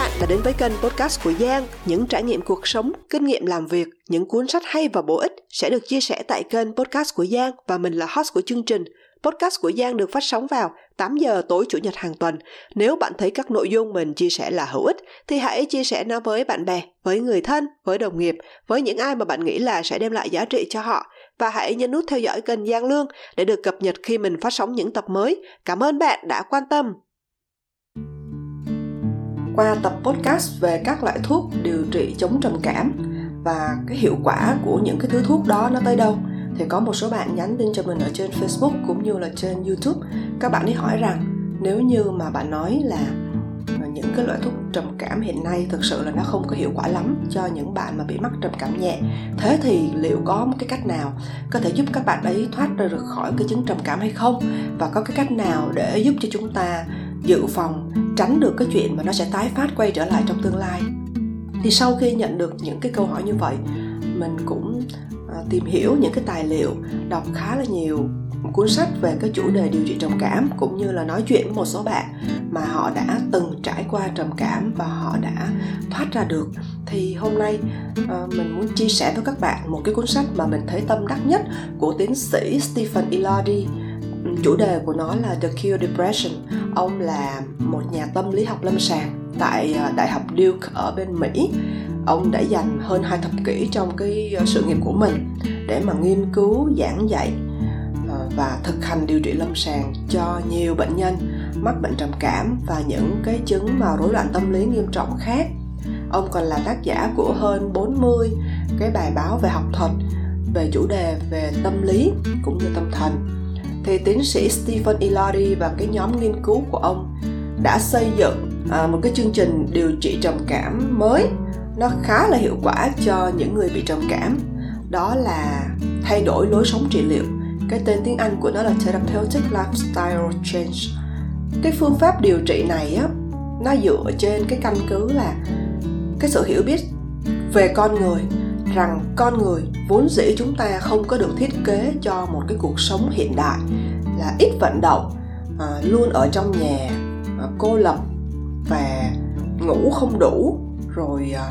bạn đã đến với kênh podcast của Giang. Những trải nghiệm cuộc sống, kinh nghiệm làm việc, những cuốn sách hay và bổ ích sẽ được chia sẻ tại kênh podcast của Giang và mình là host của chương trình. Podcast của Giang được phát sóng vào 8 giờ tối chủ nhật hàng tuần. Nếu bạn thấy các nội dung mình chia sẻ là hữu ích thì hãy chia sẻ nó với bạn bè, với người thân, với đồng nghiệp, với những ai mà bạn nghĩ là sẽ đem lại giá trị cho họ và hãy nhấn nút theo dõi kênh Giang Lương để được cập nhật khi mình phát sóng những tập mới. Cảm ơn bạn đã quan tâm qua tập podcast về các loại thuốc điều trị chống trầm cảm và cái hiệu quả của những cái thứ thuốc đó nó tới đâu. Thì có một số bạn nhắn tin cho mình ở trên Facebook cũng như là trên YouTube. Các bạn ấy hỏi rằng, nếu như mà bạn nói là những cái loại thuốc trầm cảm hiện nay thực sự là nó không có hiệu quả lắm cho những bạn mà bị mắc trầm cảm nhẹ, thế thì liệu có một cái cách nào có thể giúp các bạn ấy thoát ra được khỏi cái chứng trầm cảm hay không? Và có cái cách nào để giúp cho chúng ta dự phòng, tránh được cái chuyện mà nó sẽ tái phát quay trở lại trong tương lai. Thì sau khi nhận được những cái câu hỏi như vậy, mình cũng ờ, tìm hiểu những cái tài liệu, đọc khá là nhiều cuốn sách về cái chủ đề điều trị trầm cảm cũng như là nói chuyện với một số bạn mà họ đã từng trải qua trầm cảm và họ đã thoát ra được. Thì hôm nay ờ, mình muốn chia sẻ với các bạn một cái cuốn sách mà mình thấy tâm đắc nhất của tiến sĩ Stephen Ilardi chủ đề của nó là The Cure Depression. Ông là một nhà tâm lý học lâm sàng tại ờ, đại học Duke ở bên Mỹ. Ông đã dành hơn hai thập kỷ trong cái ờ, sự nghiệp của mình để mà nghiên cứu, giảng dạy ờ, và thực hành điều trị lâm sàng cho nhiều bệnh nhân mắc bệnh trầm cảm và những cái chứng mà rối loạn tâm lý nghiêm trọng khác. Ông còn là tác giả của hơn 40 cái bài báo về học thuật, về chủ đề về tâm lý cũng như tâm thần thì tiến sĩ Stephen Ilari và cái nhóm nghiên cứu của ông đã xây dựng à, một cái chương trình điều trị trầm cảm mới. Nó khá là hiệu quả cho những người bị trầm cảm. Đó là thay đổi lối sống trị liệu. Cái tên tiếng Anh của nó là Therapeutic Lifestyle Change. Cái phương pháp điều trị này á nó dựa trên cái căn cứ là cái sự hiểu biết về con người rằng con người vốn dĩ chúng ta không có được thiết kế cho một cái cuộc sống hiện đại là ít vận động à, luôn ở trong nhà à, cô lập và ngủ không đủ rồi à,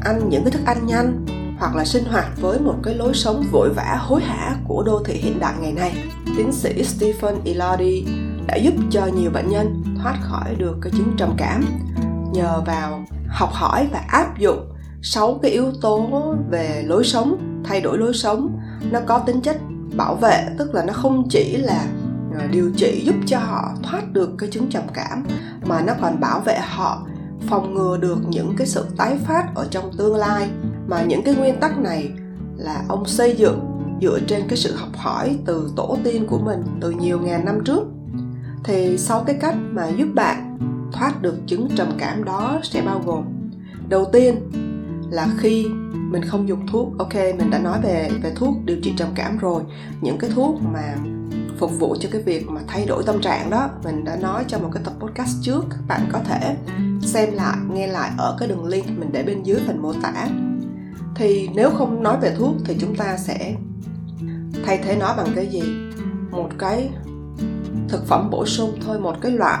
ăn những cái thức ăn nhanh hoặc là sinh hoạt với một cái lối sống vội vã hối hả của đô thị hiện đại ngày nay. Tiến sĩ Stephen Ilardi đã giúp cho nhiều bệnh nhân thoát khỏi được cái chứng trầm cảm nhờ vào học hỏi và áp dụng sáu cái yếu tố về lối sống, thay đổi lối sống, nó có tính chất bảo vệ, tức là nó không chỉ là à, điều trị giúp cho họ thoát được cái chứng trầm cảm, mà nó còn bảo vệ họ, phòng ngừa được những cái sự tái phát ở trong tương lai. Mà những cái nguyên tắc này là ông xây dựng dựa trên cái sự học hỏi từ tổ tiên của mình từ nhiều ngàn năm trước. Thì sau cái cách mà giúp bạn thoát được chứng trầm cảm đó sẽ bao gồm, đầu tiên là khi mình không dùng thuốc, ok, mình đã nói về về thuốc điều trị trầm cảm rồi. Những cái thuốc mà phục vụ cho cái việc mà thay đổi tâm trạng đó, mình đã nói trong một cái tập podcast trước, các bạn có thể xem lại, nghe lại ở cái đường link mình để bên dưới phần mô tả. Thì nếu không nói về thuốc thì chúng ta sẽ thay thế nó bằng cái gì? Một cái thực phẩm bổ sung thôi, một cái loại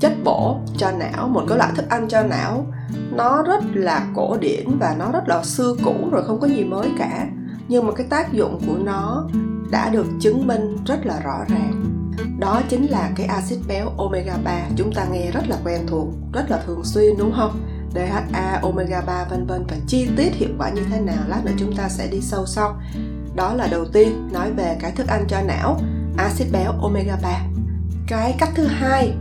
chất bổ cho não một cái loại thức ăn cho não. Nó rất là cổ điển và nó rất là xưa cũ rồi không có gì mới cả. Nhưng mà cái tác dụng của nó đã được chứng minh rất là rõ ràng. Đó chính là cái axit béo omega 3 chúng ta nghe rất là quen thuộc rất là thường xuyên đúng không? DHA, omega 3 vân vân. Và chi tiết hiệu quả như thế nào lát nữa chúng ta sẽ đi sâu sau. Đó là đầu tiên nói về cái thức ăn cho não axit béo omega 3 cái cách thứ hai,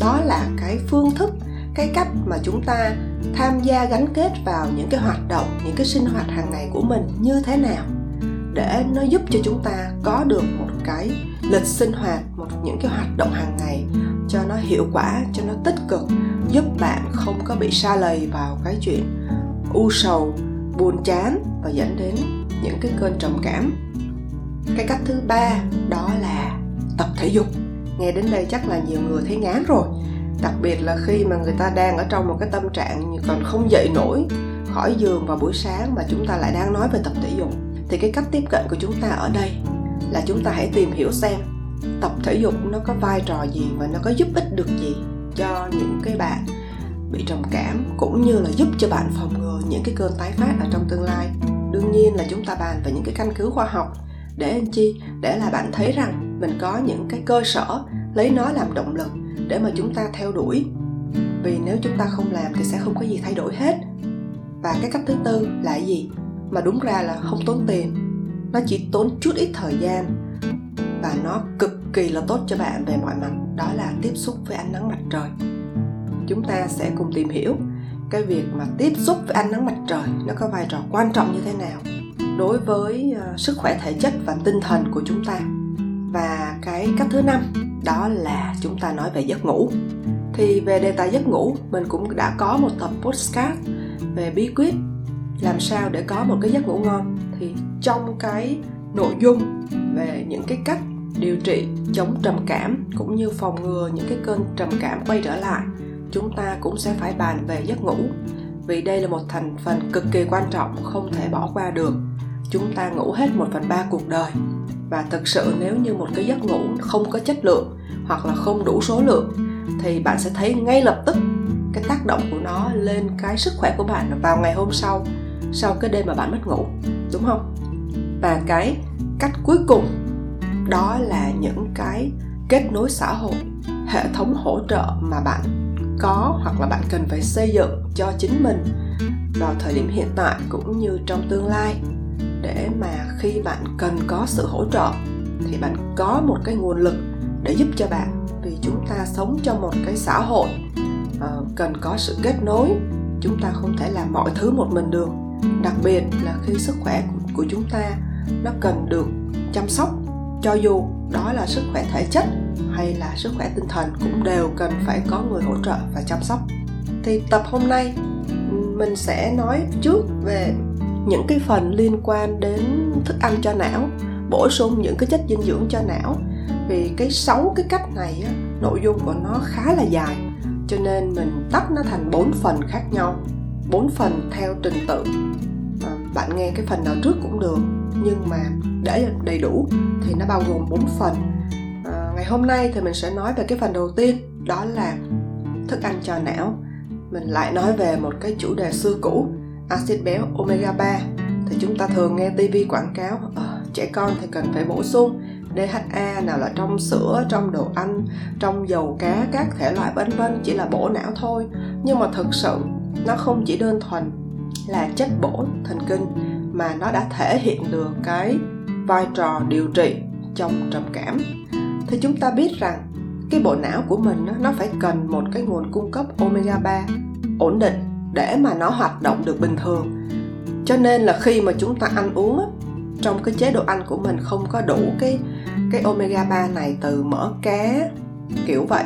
đó là cái phương thức, cái cách mà chúng ta tham gia gắn kết vào những cái hoạt động, những cái sinh hoạt hàng ngày của mình như thế nào, để nó giúp cho chúng ta có được một cái lịch sinh hoạt, một những cái hoạt động hàng ngày cho nó hiệu quả, cho nó tích cực, giúp bạn không có bị xa lầy vào cái chuyện u sầu, buồn chán và dẫn đến những cái cơn trầm cảm. Cái cách thứ ba, đó là tập thể dục nghe đến đây chắc là nhiều người thấy ngán rồi. Đặc biệt là khi mà người ta đang ở trong một cái tâm trạng còn không dậy nổi, khỏi giường vào buổi sáng mà chúng ta lại đang nói về tập thể dục. Thì cái cách tiếp cận của chúng ta ở đây là chúng ta hãy tìm hiểu xem tập thể dục nó có vai trò gì và nó có giúp ích được gì cho những cái bạn bị trầm cảm cũng như là giúp cho bạn phòng ngừa những cái cơn tái phát ở trong tương lai. Đương nhiên là chúng ta bàn về những cái căn cứ khoa học để anh chi? Để là bạn thấy rằng mình có những cái cơ sở lấy nó làm động lực để mà chúng ta theo đuổi. Vì nếu chúng ta không làm thì sẽ không có gì thay đổi hết. Và cái cách thứ tư là gì? Mà đúng ra là không tốn tiền. Nó chỉ tốn chút ít thời gian và nó cực kỳ là tốt cho bạn về mọi mặt, đó là tiếp xúc với ánh nắng mặt trời. Chúng ta sẽ cùng tìm hiểu cái việc mà tiếp xúc với ánh nắng mặt trời nó có vai trò quan trọng như thế nào đối với ờ, sức khỏe thể chất và tinh thần của chúng ta và cái cách thứ năm, đó là chúng ta nói về giấc ngủ. Thì về đề tài giấc ngủ, mình cũng đã có một tập podcast về bí quyết làm sao để có một cái giấc ngủ ngon. Thì trong cái nội dung về những cái cách điều trị chống trầm cảm cũng như phòng ngừa những cái cơn trầm cảm quay trở lại, chúng ta cũng sẽ phải bàn về giấc ngủ. Vì đây là một thành phần cực kỳ quan trọng, không thể bỏ qua được. Chúng ta ngủ hết một phần ba cuộc đời và thực sự nếu như một cái giấc ngủ không có chất lượng hoặc là không đủ số lượng, thì bạn sẽ thấy ngay lập tức cái tác động của nó lên cái sức khỏe của bạn vào ngày hôm sau sau cái đêm mà bạn mất ngủ, đúng không? Và cái cách cuối cùng đó là những cái kết nối xã hội, hệ thống hỗ trợ mà bạn có hoặc là bạn cần phải xây dựng cho chính mình vào thời điểm hiện tại cũng như trong tương lai để mà khi bạn cần có sự hỗ trợ thì bạn có một cái nguồn lực để giúp cho bạn. Vì chúng ta sống trong một cái xã hội uh, cần có sự kết nối chúng ta không thể làm mọi thứ một mình được. Đặc biệt là khi sức khỏe của, của chúng ta nó cần được chăm sóc cho dù đó là sức khỏe thể chất hay là sức khỏe tinh thần cũng đều cần phải có người hỗ trợ và chăm sóc. Thì tập hôm nay mình sẽ nói trước về những cái phần liên quan đến thức ăn cho não bổ sung những cái chất dinh dưỡng cho não. Vì cái sáu cái cách này á, nội dung của nó khá là dài cho nên mình tách nó thành bốn phần khác nhau bốn phần theo trình tự. À, bạn nghe cái phần nào trước cũng được nhưng mà để đầy đủ thì nó bao gồm bốn phần. À, ngày hôm nay thì mình sẽ nói về cái phần đầu tiên đó là thức ăn cho não. Mình lại nói về một cái chủ đề xưa cũ axit béo omega 3 thì chúng ta thường nghe TV quảng cáo à, trẻ con thì cần phải bổ sung DHA nào là trong sữa, trong đồ ăn, trong dầu cá, các thể loại vân vân chỉ là bổ não thôi. Nhưng mà thực sự nó không chỉ đơn thuần là chất bổ thần kinh mà nó đã thể hiện được cái vai trò điều trị trong trầm cảm. Thì chúng ta biết rằng cái bộ não của mình nó phải cần một cái nguồn cung cấp omega 3 ổn định để mà nó hoạt động được bình thường. Cho nên là khi mà chúng ta ăn uống trong cái chế độ ăn của mình không có đủ cái cái omega 3 này từ mỡ cá kiểu vậy,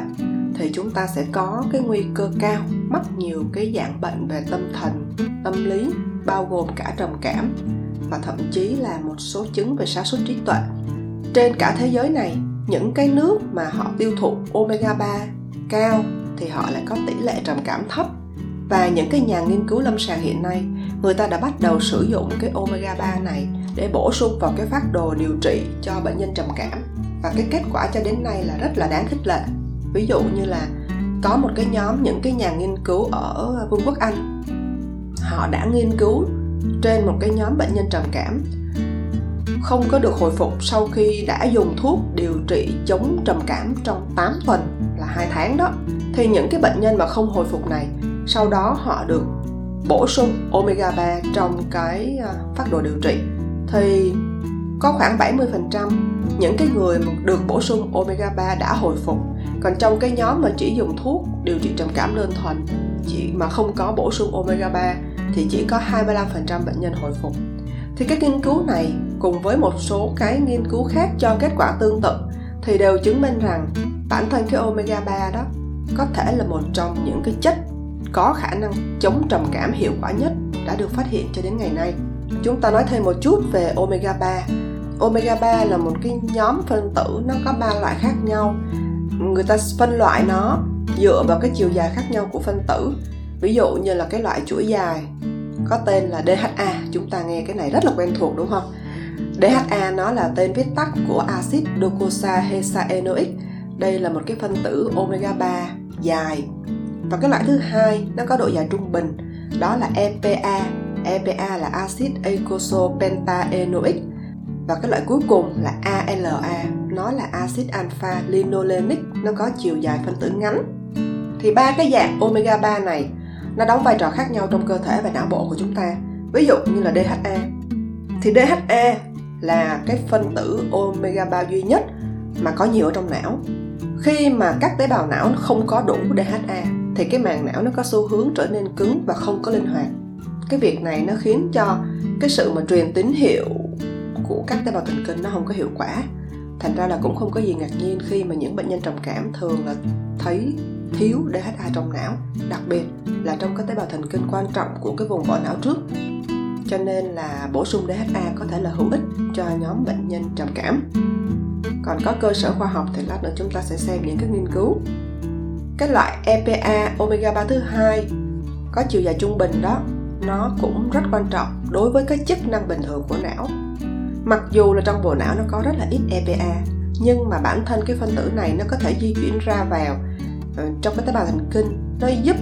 thì chúng ta sẽ có cái nguy cơ cao mắc nhiều cái dạng bệnh về tâm thần, tâm lý, bao gồm cả trầm cảm và thậm chí là một số chứng về sa sút trí tuệ trên cả thế giới này, những cái nước mà họ tiêu thụ omega 3 cao thì họ lại có tỷ lệ trầm cảm thấp và những cái nhà nghiên cứu lâm sàng hiện nay, người ta đã bắt đầu sử dụng cái omega 3 này để bổ sung vào cái phát đồ điều trị cho bệnh nhân trầm cảm. Và cái kết quả cho đến nay là rất là đáng khích lệ. Ví dụ như là có một cái nhóm những cái nhà nghiên cứu ở vương quốc anh, họ đã nghiên cứu trên một cái nhóm bệnh nhân trầm cảm, không có được hồi phục sau khi đã dùng thuốc điều trị chống trầm cảm trong 8 tuần là hai tháng đó. Thì những cái bệnh nhân mà không hồi phục này sau đó họ được bổ sung omega 3 trong cái à, phát đồ điều trị. Thì có khoảng 70% những cái người mà được bổ sung omega 3 đã hồi phục. Còn trong cái nhóm mà chỉ dùng thuốc điều trị trầm cảm đơn thuần chỉ mà không có bổ sung omega 3 thì chỉ có 25% bệnh nhân hồi phục. Thì các nghiên cứu này cùng với một số cái nghiên cứu khác cho kết quả tương tự thì đều chứng minh rằng bản thân cái omega 3 đó có thể là một trong những cái chất có khả năng chống trầm cảm hiệu quả nhất đã được phát hiện cho đến ngày nay. Chúng ta nói thêm một chút về omega 3. Omega 3 là một cái nhóm phân tử nó có ba loại khác nhau. Người ta phân loại nó dựa vào cái chiều dài khác nhau của phân tử. Ví dụ như là cái loại chuỗi dài có tên là DHA, chúng ta nghe cái này rất là quen thuộc đúng không? DHA nó là tên viết tắt của axit docosahexaenoic. Đây là một cái phân tử omega 3 dài và cái loại thứ hai, nó có độ dài trung bình, đó là EPA EPA là axit eicosapentaenoic và cái loại cuối cùng là ALA nó là axit alpha linolenic, nó có chiều dài phân tử ngắn. Thì ba cái dạng omega 3 này, nó đóng vai trò khác nhau trong cơ thể và não bộ của chúng ta. Ví dụ như là DHA thì DHA là cái phân tử omega 3 duy nhất mà có nhiều ở trong não. Khi mà các tế bào não không có đủ DHA thì cái màng não nó có xu hướng trở nên cứng và không có linh hoạt. Cái việc này nó khiến cho cái sự mà truyền tín hiệu của các tế bào thần kinh nó không có hiệu quả. Thành ra là cũng không có gì ngạc nhiên khi mà những bệnh nhân trầm cảm thường là thấy thiếu DHA trong não, đặc biệt là trong các tế bào thần kinh quan trọng của cái vùng vỏ não trước. Cho nên là bổ sung DHA có thể là hữu ích cho nhóm bệnh nhân trầm cảm. Còn có cơ sở khoa học thì lát nữa chúng ta sẽ xem những cái nghiên cứu cái loại EPA omega 3 thứ hai có chiều dài trung bình đó, nó cũng rất quan trọng đối với cái chức năng bình thường của não. Mặc dù là trong bộ não nó có rất là ít EPA nhưng mà bản thân cái phân tử này nó có thể di chuyển ra vào ờ, trong cái tế bào thần kinh. Nó giúp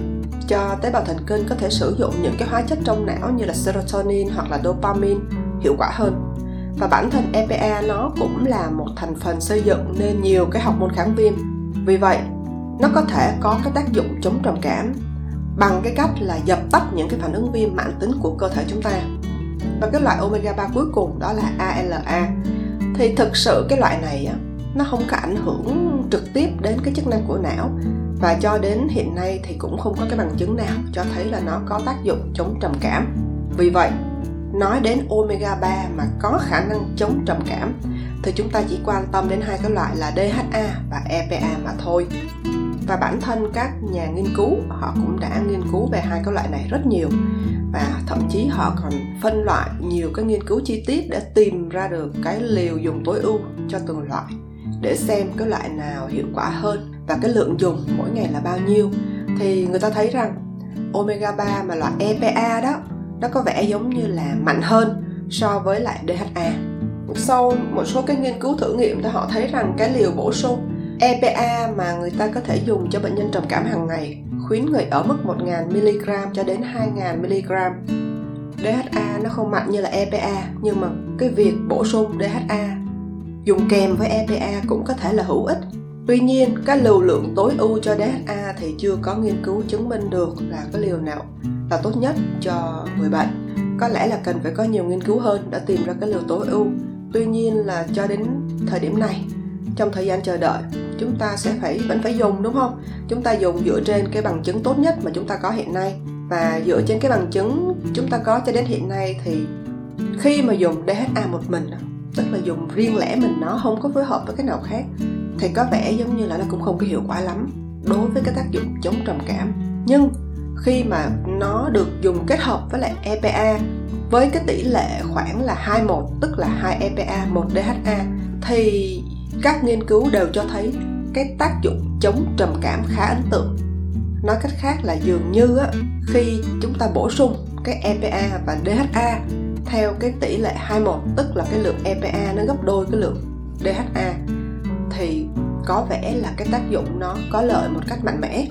cho tế bào thần kinh có thể sử dụng những cái hóa chất trong não như là serotonin hoặc là dopamine hiệu quả hơn. Và bản thân EPA nó cũng là một thành phần xây dựng nên nhiều cái học môn kháng viêm. Vì vậy nó có thể có cái tác dụng chống trầm cảm bằng cái cách là dập tắt những cái phản ứng viêm mãn tính của cơ thể chúng ta. Và cái loại omega 3 cuối cùng đó là ALA thì thực sự cái loại này á, nó không có ảnh hưởng trực tiếp đến cái chức năng của não. Và cho đến hiện nay thì cũng không có cái bằng chứng nào cho thấy là nó có tác dụng chống trầm cảm. Vì vậy nói đến omega 3 mà có khả năng chống trầm cảm thì chúng ta chỉ quan tâm đến hai cái loại là DHA và EPA mà thôi và bản thân các nhà nghiên cứu, họ cũng đã nghiên cứu về hai cái loại này rất nhiều. Và thậm chí họ còn phân loại nhiều cái nghiên cứu chi tiết để tìm ra được cái liều dùng tối ưu cho từng loại, để xem cái loại nào hiệu quả hơn và cái lượng dùng mỗi ngày là bao nhiêu. Thì người ta thấy rằng omega 3 mà loại EPA đó, nó có vẻ giống như là mạnh hơn so với lại DHA sau một số cái nghiên cứu thử nghiệm thì họ thấy rằng cái liều bổ sung EPA mà người ta có thể dùng cho bệnh nhân trầm cảm hàng ngày khuyến người ở mức 1.000mg cho đến 2.000mg. DHA nó không mạnh như là EPA nhưng mà cái việc bổ sung DHA dùng kèm với EPA cũng có thể là hữu ích. Tuy nhiên, cái liều lượng tối ưu cho DHA thì chưa có nghiên cứu chứng minh được là cái liều nào là tốt nhất cho người bệnh. Có lẽ là cần phải có nhiều nghiên cứu hơn để tìm ra cái liều tối ưu. Tuy nhiên là cho đến thời điểm này, trong thời gian chờ đợi chúng ta sẽ phải, vẫn phải dùng, đúng không? Chúng ta dùng dựa trên cái bằng chứng tốt nhất mà chúng ta có hiện nay. Và dựa trên cái bằng chứng chúng ta có cho đến hiện nay thì khi mà dùng DHA một mình, tức là dùng riêng lẻ mình nó, không có phối hợp với cái nào khác, thì có vẻ giống như là nó cũng không có hiệu quả lắm đối với cái tác dụng chống trầm cảm. Nhưng khi mà nó được dùng kết hợp với lại EPA với cái tỷ lệ khoảng là 21 tức là 2 EPA 1 DHA thì các nghiên cứu đều cho thấy cái tác dụng chống trầm cảm khá ấn tượng. Nói cách khác là dường như á, khi chúng ta bổ sung cái EPA và DHA theo cái tỷ lệ 21 tức là cái lượng EPA nó gấp đôi cái lượng DHA thì có vẻ là cái tác dụng nó có lợi một cách mạnh mẽ.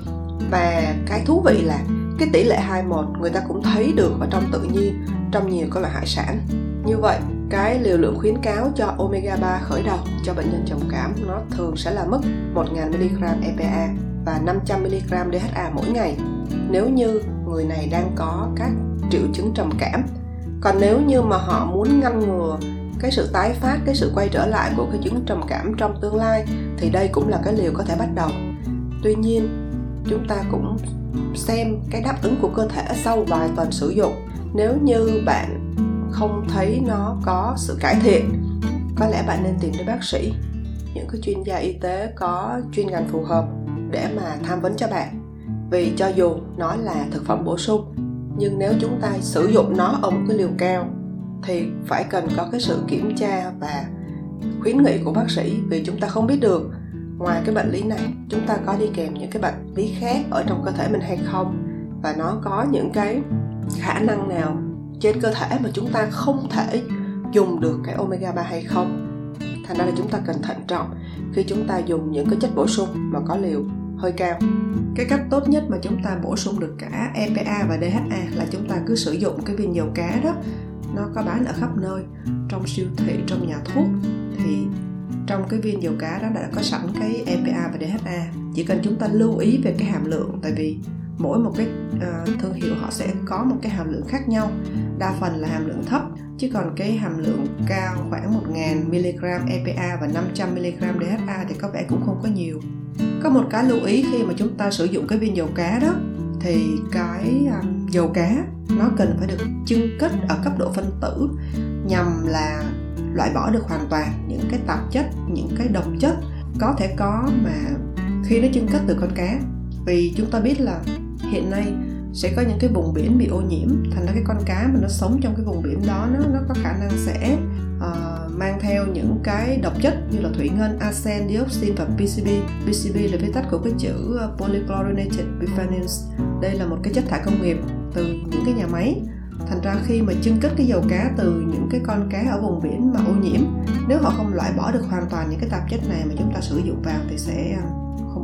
Và cái thú vị là cái tỷ lệ 21 người ta cũng thấy được ở trong tự nhiên trong nhiều các loại hải sản. Như vậy cái liều lượng khuyến cáo cho omega 3 khởi đầu cho bệnh nhân trầm cảm. Nó thường sẽ là mức 1.000mg EPA và 500mg DHA mỗi ngày. Nếu như người này đang có các triệu chứng trầm cảm, còn nếu như mà họ muốn ngăn ngừa cái sự tái phát, cái sự quay trở lại của cái chứng trầm cảm trong tương lai, thì đây cũng là cái liều có thể bắt đầu. Tuy nhiên, chúng ta cũng xem cái đáp ứng của cơ thể sau vài tuần sử dụng. Nếu như bạn không thấy nó có sự cải thiện, có lẽ bạn nên tìm đến bác sĩ. Những cái chuyên gia y tế có chuyên ngành phù hợp để mà tham vấn cho bạn. Vì cho dù nó là thực phẩm bổ sung, nhưng nếu chúng ta sử dụng nó ở một cái liều cao, thì phải cần có cái sự kiểm tra và khuyến nghị của bác sĩ vì chúng ta không biết được. Ngoài cái bệnh lý này, chúng ta có đi kèm những cái bệnh lý khác ở trong cơ thể mình hay không, và nó có những cái khả năng nào trên cơ thể mà chúng ta không thể dùng được cái omega 3 hay không. Thành ra là chúng ta cần thận trọng khi chúng ta dùng những cái chất bổ sung mà có liều hơi cao. Cái cách tốt nhất mà chúng ta bổ sung được cả EPA và DHA là chúng ta cứ sử dụng cái viên dầu cá đó. Nó có bán ở khắp nơi, trong siêu thị, trong nhà thuốc. Thì trong cái viên dầu cá đó đã có sẵn cái EPA và DHA chỉ cần chúng ta lưu ý về cái hàm lượng, tại vì mỗi một cái uh, thương hiệu họ sẽ có một cái hàm lượng khác nhau. Đa phần là hàm lượng thấp chứ còn cái hàm lượng cao khoảng 1000 mg EPA và 500 mg DHA thì có vẻ cũng không có nhiều. Có một cái lưu ý khi mà chúng ta sử dụng cái viên dầu cá đó thì cái um, dầu cá nó cần phải được chưng kết ở cấp độ phân tử nhằm là loại bỏ được hoàn toàn những cái tạp chất những cái độc chất có thể có mà khi nó chưng kết từ con cá. Vì chúng ta biết là hiện nay sẽ có những cái vùng biển bị ô nhiễm thành ra cái con cá mà nó sống trong cái vùng biển đó nó nó có khả năng sẽ uh, mang theo những cái độc chất như là thủy ngân, arsen, dioxin và PCB. PCB là viết tắt của cái chữ ờ, polychlorinated biphenyls. Đây là một cái chất thải công nghiệp từ những cái nhà máy thành ra khi mà chưng cất cái dầu cá từ những cái con cá ở vùng biển mà ô nhiễm nếu họ không loại bỏ được hoàn toàn những cái tạp chất này mà chúng ta sử dụng vào thì sẽ ờ,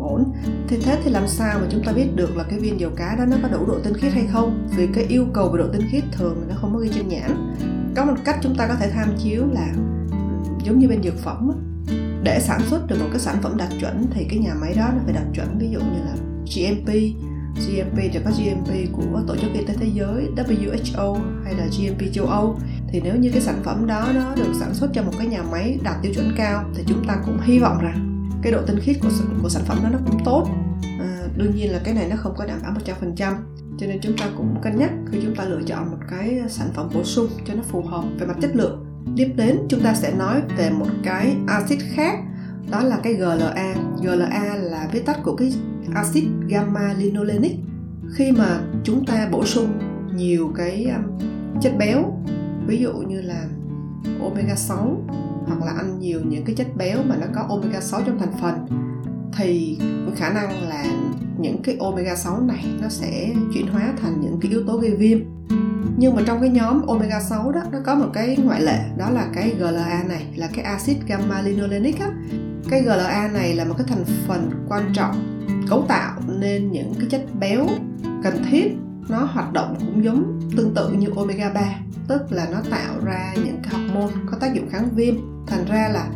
ổn. Thì thế thì làm sao mà chúng ta biết được là cái viên dầu cá đó nó có đủ độ tinh khiết hay không? Vì cái yêu cầu về độ tinh khiết thường nó không có ghi trên nhãn. Có một cách chúng ta có thể tham chiếu là giống như bên dược phẩm để sản xuất được một cái sản phẩm đạt chuẩn thì cái nhà máy đó nó phải đạt chuẩn. Ví dụ như là GMP GMP thì có GMP của Tổ chức Y tế Thế giới WHO hay là GMP châu Âu. Thì nếu như cái sản phẩm đó nó được sản xuất trong một cái nhà máy đạt tiêu chuẩn cao thì chúng ta cũng hy vọng rằng cái độ tinh khiết của của sản phẩm đó nó cũng tốt. À, đương nhiên là cái này nó không có đảm bảo 100% cho nên chúng ta cũng cân nhắc khi chúng ta lựa chọn một cái sản phẩm bổ sung cho nó phù hợp về mặt chất lượng. Tiếp đến chúng ta sẽ nói về một cái axit khác đó là cái GLA GLA là viết tắt của cái axit gamma linolenic. Khi mà chúng ta bổ sung nhiều cái um, chất béo ví dụ như là omega 6 hoặc là ăn nhiều những cái chất béo mà nó có omega 6 trong thành phần, thì khả năng là những cái omega 6 này nó sẽ chuyển hóa thành những cái yếu tố gây viêm. Nhưng mà trong cái nhóm omega 6 đó, nó có một cái ngoại lệ, đó là cái GLA này, là cái axit gamma linolenic á. Cái GLA này là một cái thành phần quan trọng cấu tạo nên những cái chất béo cần thiết nó hoạt động cũng giống tương tự như omega 3 tức là nó tạo ra những cái hormone có tác dụng kháng viêm. Thành ra là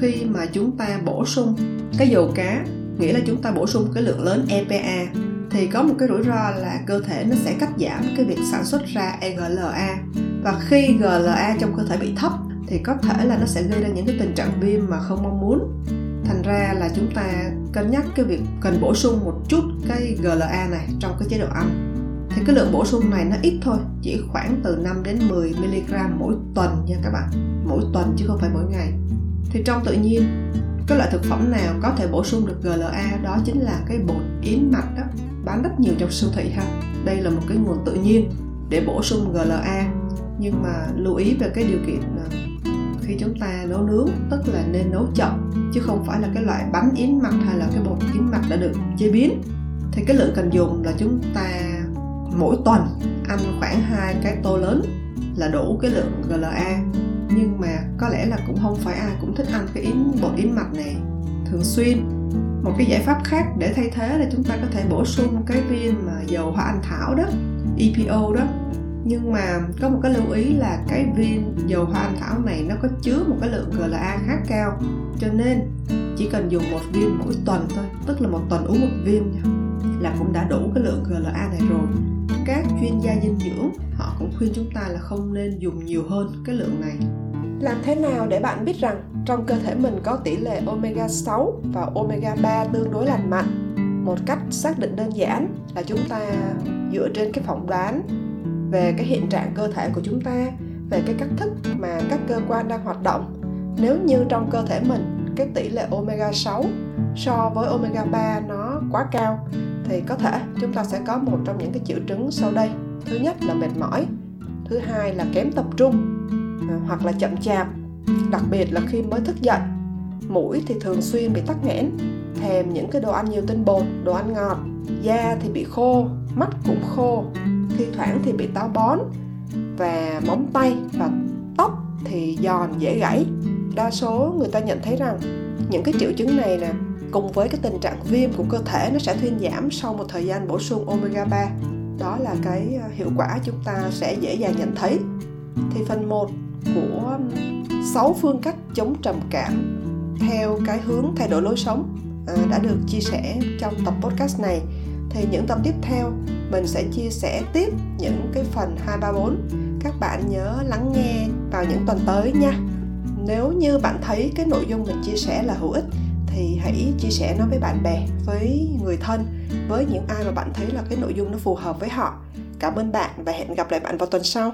khi mà chúng ta bổ sung cái dầu cá, nghĩa là chúng ta bổ sung cái lượng lớn EPA thì có một cái rủi ro là cơ thể nó sẽ cắt giảm cái việc sản xuất ra EGLA và khi GLA trong cơ thể bị thấp, thì có thể là nó sẽ gây ra những cái tình trạng viêm mà không mong muốn. Thành ra là chúng ta cân nhắc cái việc cần bổ sung một chút cái GLA này trong cái chế độ ăn thì cái lượng bổ sung này nó ít thôi, chỉ khoảng từ 5 đến 10 mg mỗi tuần nha các bạn. Mỗi tuần chứ không phải mỗi ngày. Thì trong tự nhiên, cái loại thực phẩm nào có thể bổ sung được GLA đó chính là cái bột yến mạch đó. Bán rất nhiều trong siêu thị ha. Đây là một cái nguồn tự nhiên để bổ sung GLA nhưng mà lưu ý về cái điều kiện à, khi chúng ta nấu nướng, tức là nên nấu chậm, chứ không phải là cái loại bánh yến mạch hay là cái bột yến mạch đã được chế biến. Thì cái lượng cần dùng là chúng ta mỗi tuần ăn khoảng hai cái tô lớn là đủ cái lượng GLA nhưng mà có lẽ là cũng không phải ai cũng thích ăn cái yến bột yến mạch này. Thường xuyên, một cái giải pháp khác để thay thế là chúng ta có thể bổ sung cái viên mà dầu hoa anh thảo đó EPO đó. Nhưng mà có một cái lưu ý là cái viên dầu hoa anh thảo này nó có chứa một cái lượng GLA khá cao. Cho nên chỉ cần dùng một viên mỗi tuần thôi, tức là một tuần uống một viên là cũng đã đủ cái lượng GLA này rồi các chuyên gia dinh dưỡng họ cũng khuyên chúng ta là không nên dùng nhiều hơn cái lượng này làm thế nào để bạn biết rằng trong cơ thể mình có tỷ lệ omega 6 và omega 3 tương đối lành mạnh? Một cách xác định đơn giản là chúng ta dựa trên cái phỏng đoán về cái hiện trạng cơ thể của chúng ta, về cái cách thức mà các cơ quan đang hoạt động. Nếu như trong cơ thể mình cái tỷ lệ omega 6 so với omega 3 nó quá cao thì có thể chúng ta sẽ có một trong những cái triệu chứng sau đây. Thứ nhất là mệt mỏi, thứ hai là kém tập trung à, hoặc là chậm chạp, đặc biệt là khi mới thức dậy. Mũi thì thường xuyên bị tắc nghẽn, thèm những cái đồ ăn nhiều tinh bột, đồ ăn ngọt. Da thì bị khô, mắt cũng khô, thi thoảng thì bị táo bón và móng tay và tóc thì giòn, dễ gãy. Đa số người ta nhận thấy rằng những cái triệu chứng này nè, cùng với cái tình trạng viêm của cơ thể nó sẽ thuyên giảm sau một thời gian bổ sung omega 3 đó là cái ờ, hiệu quả chúng ta sẽ dễ dàng nhận thấy. Thì phần 1 của 6 phương cách chống trầm cảm theo cái hướng thay đổi lối sống à, đã được chia sẻ trong tập podcast này. Thì những tập tiếp theo, mình sẽ chia sẻ tiếp những cái phần 234 các bạn nhớ lắng nghe vào những tuần tới nha nếu như bạn thấy cái nội dung mình chia sẻ là hữu ích, thì hãy chia sẻ nó với bạn bè, với người thân, với những ai mà bạn thấy là cái nội dung nó phù hợp với họ. Cảm ơn bạn và hẹn gặp lại bạn vào tuần sau.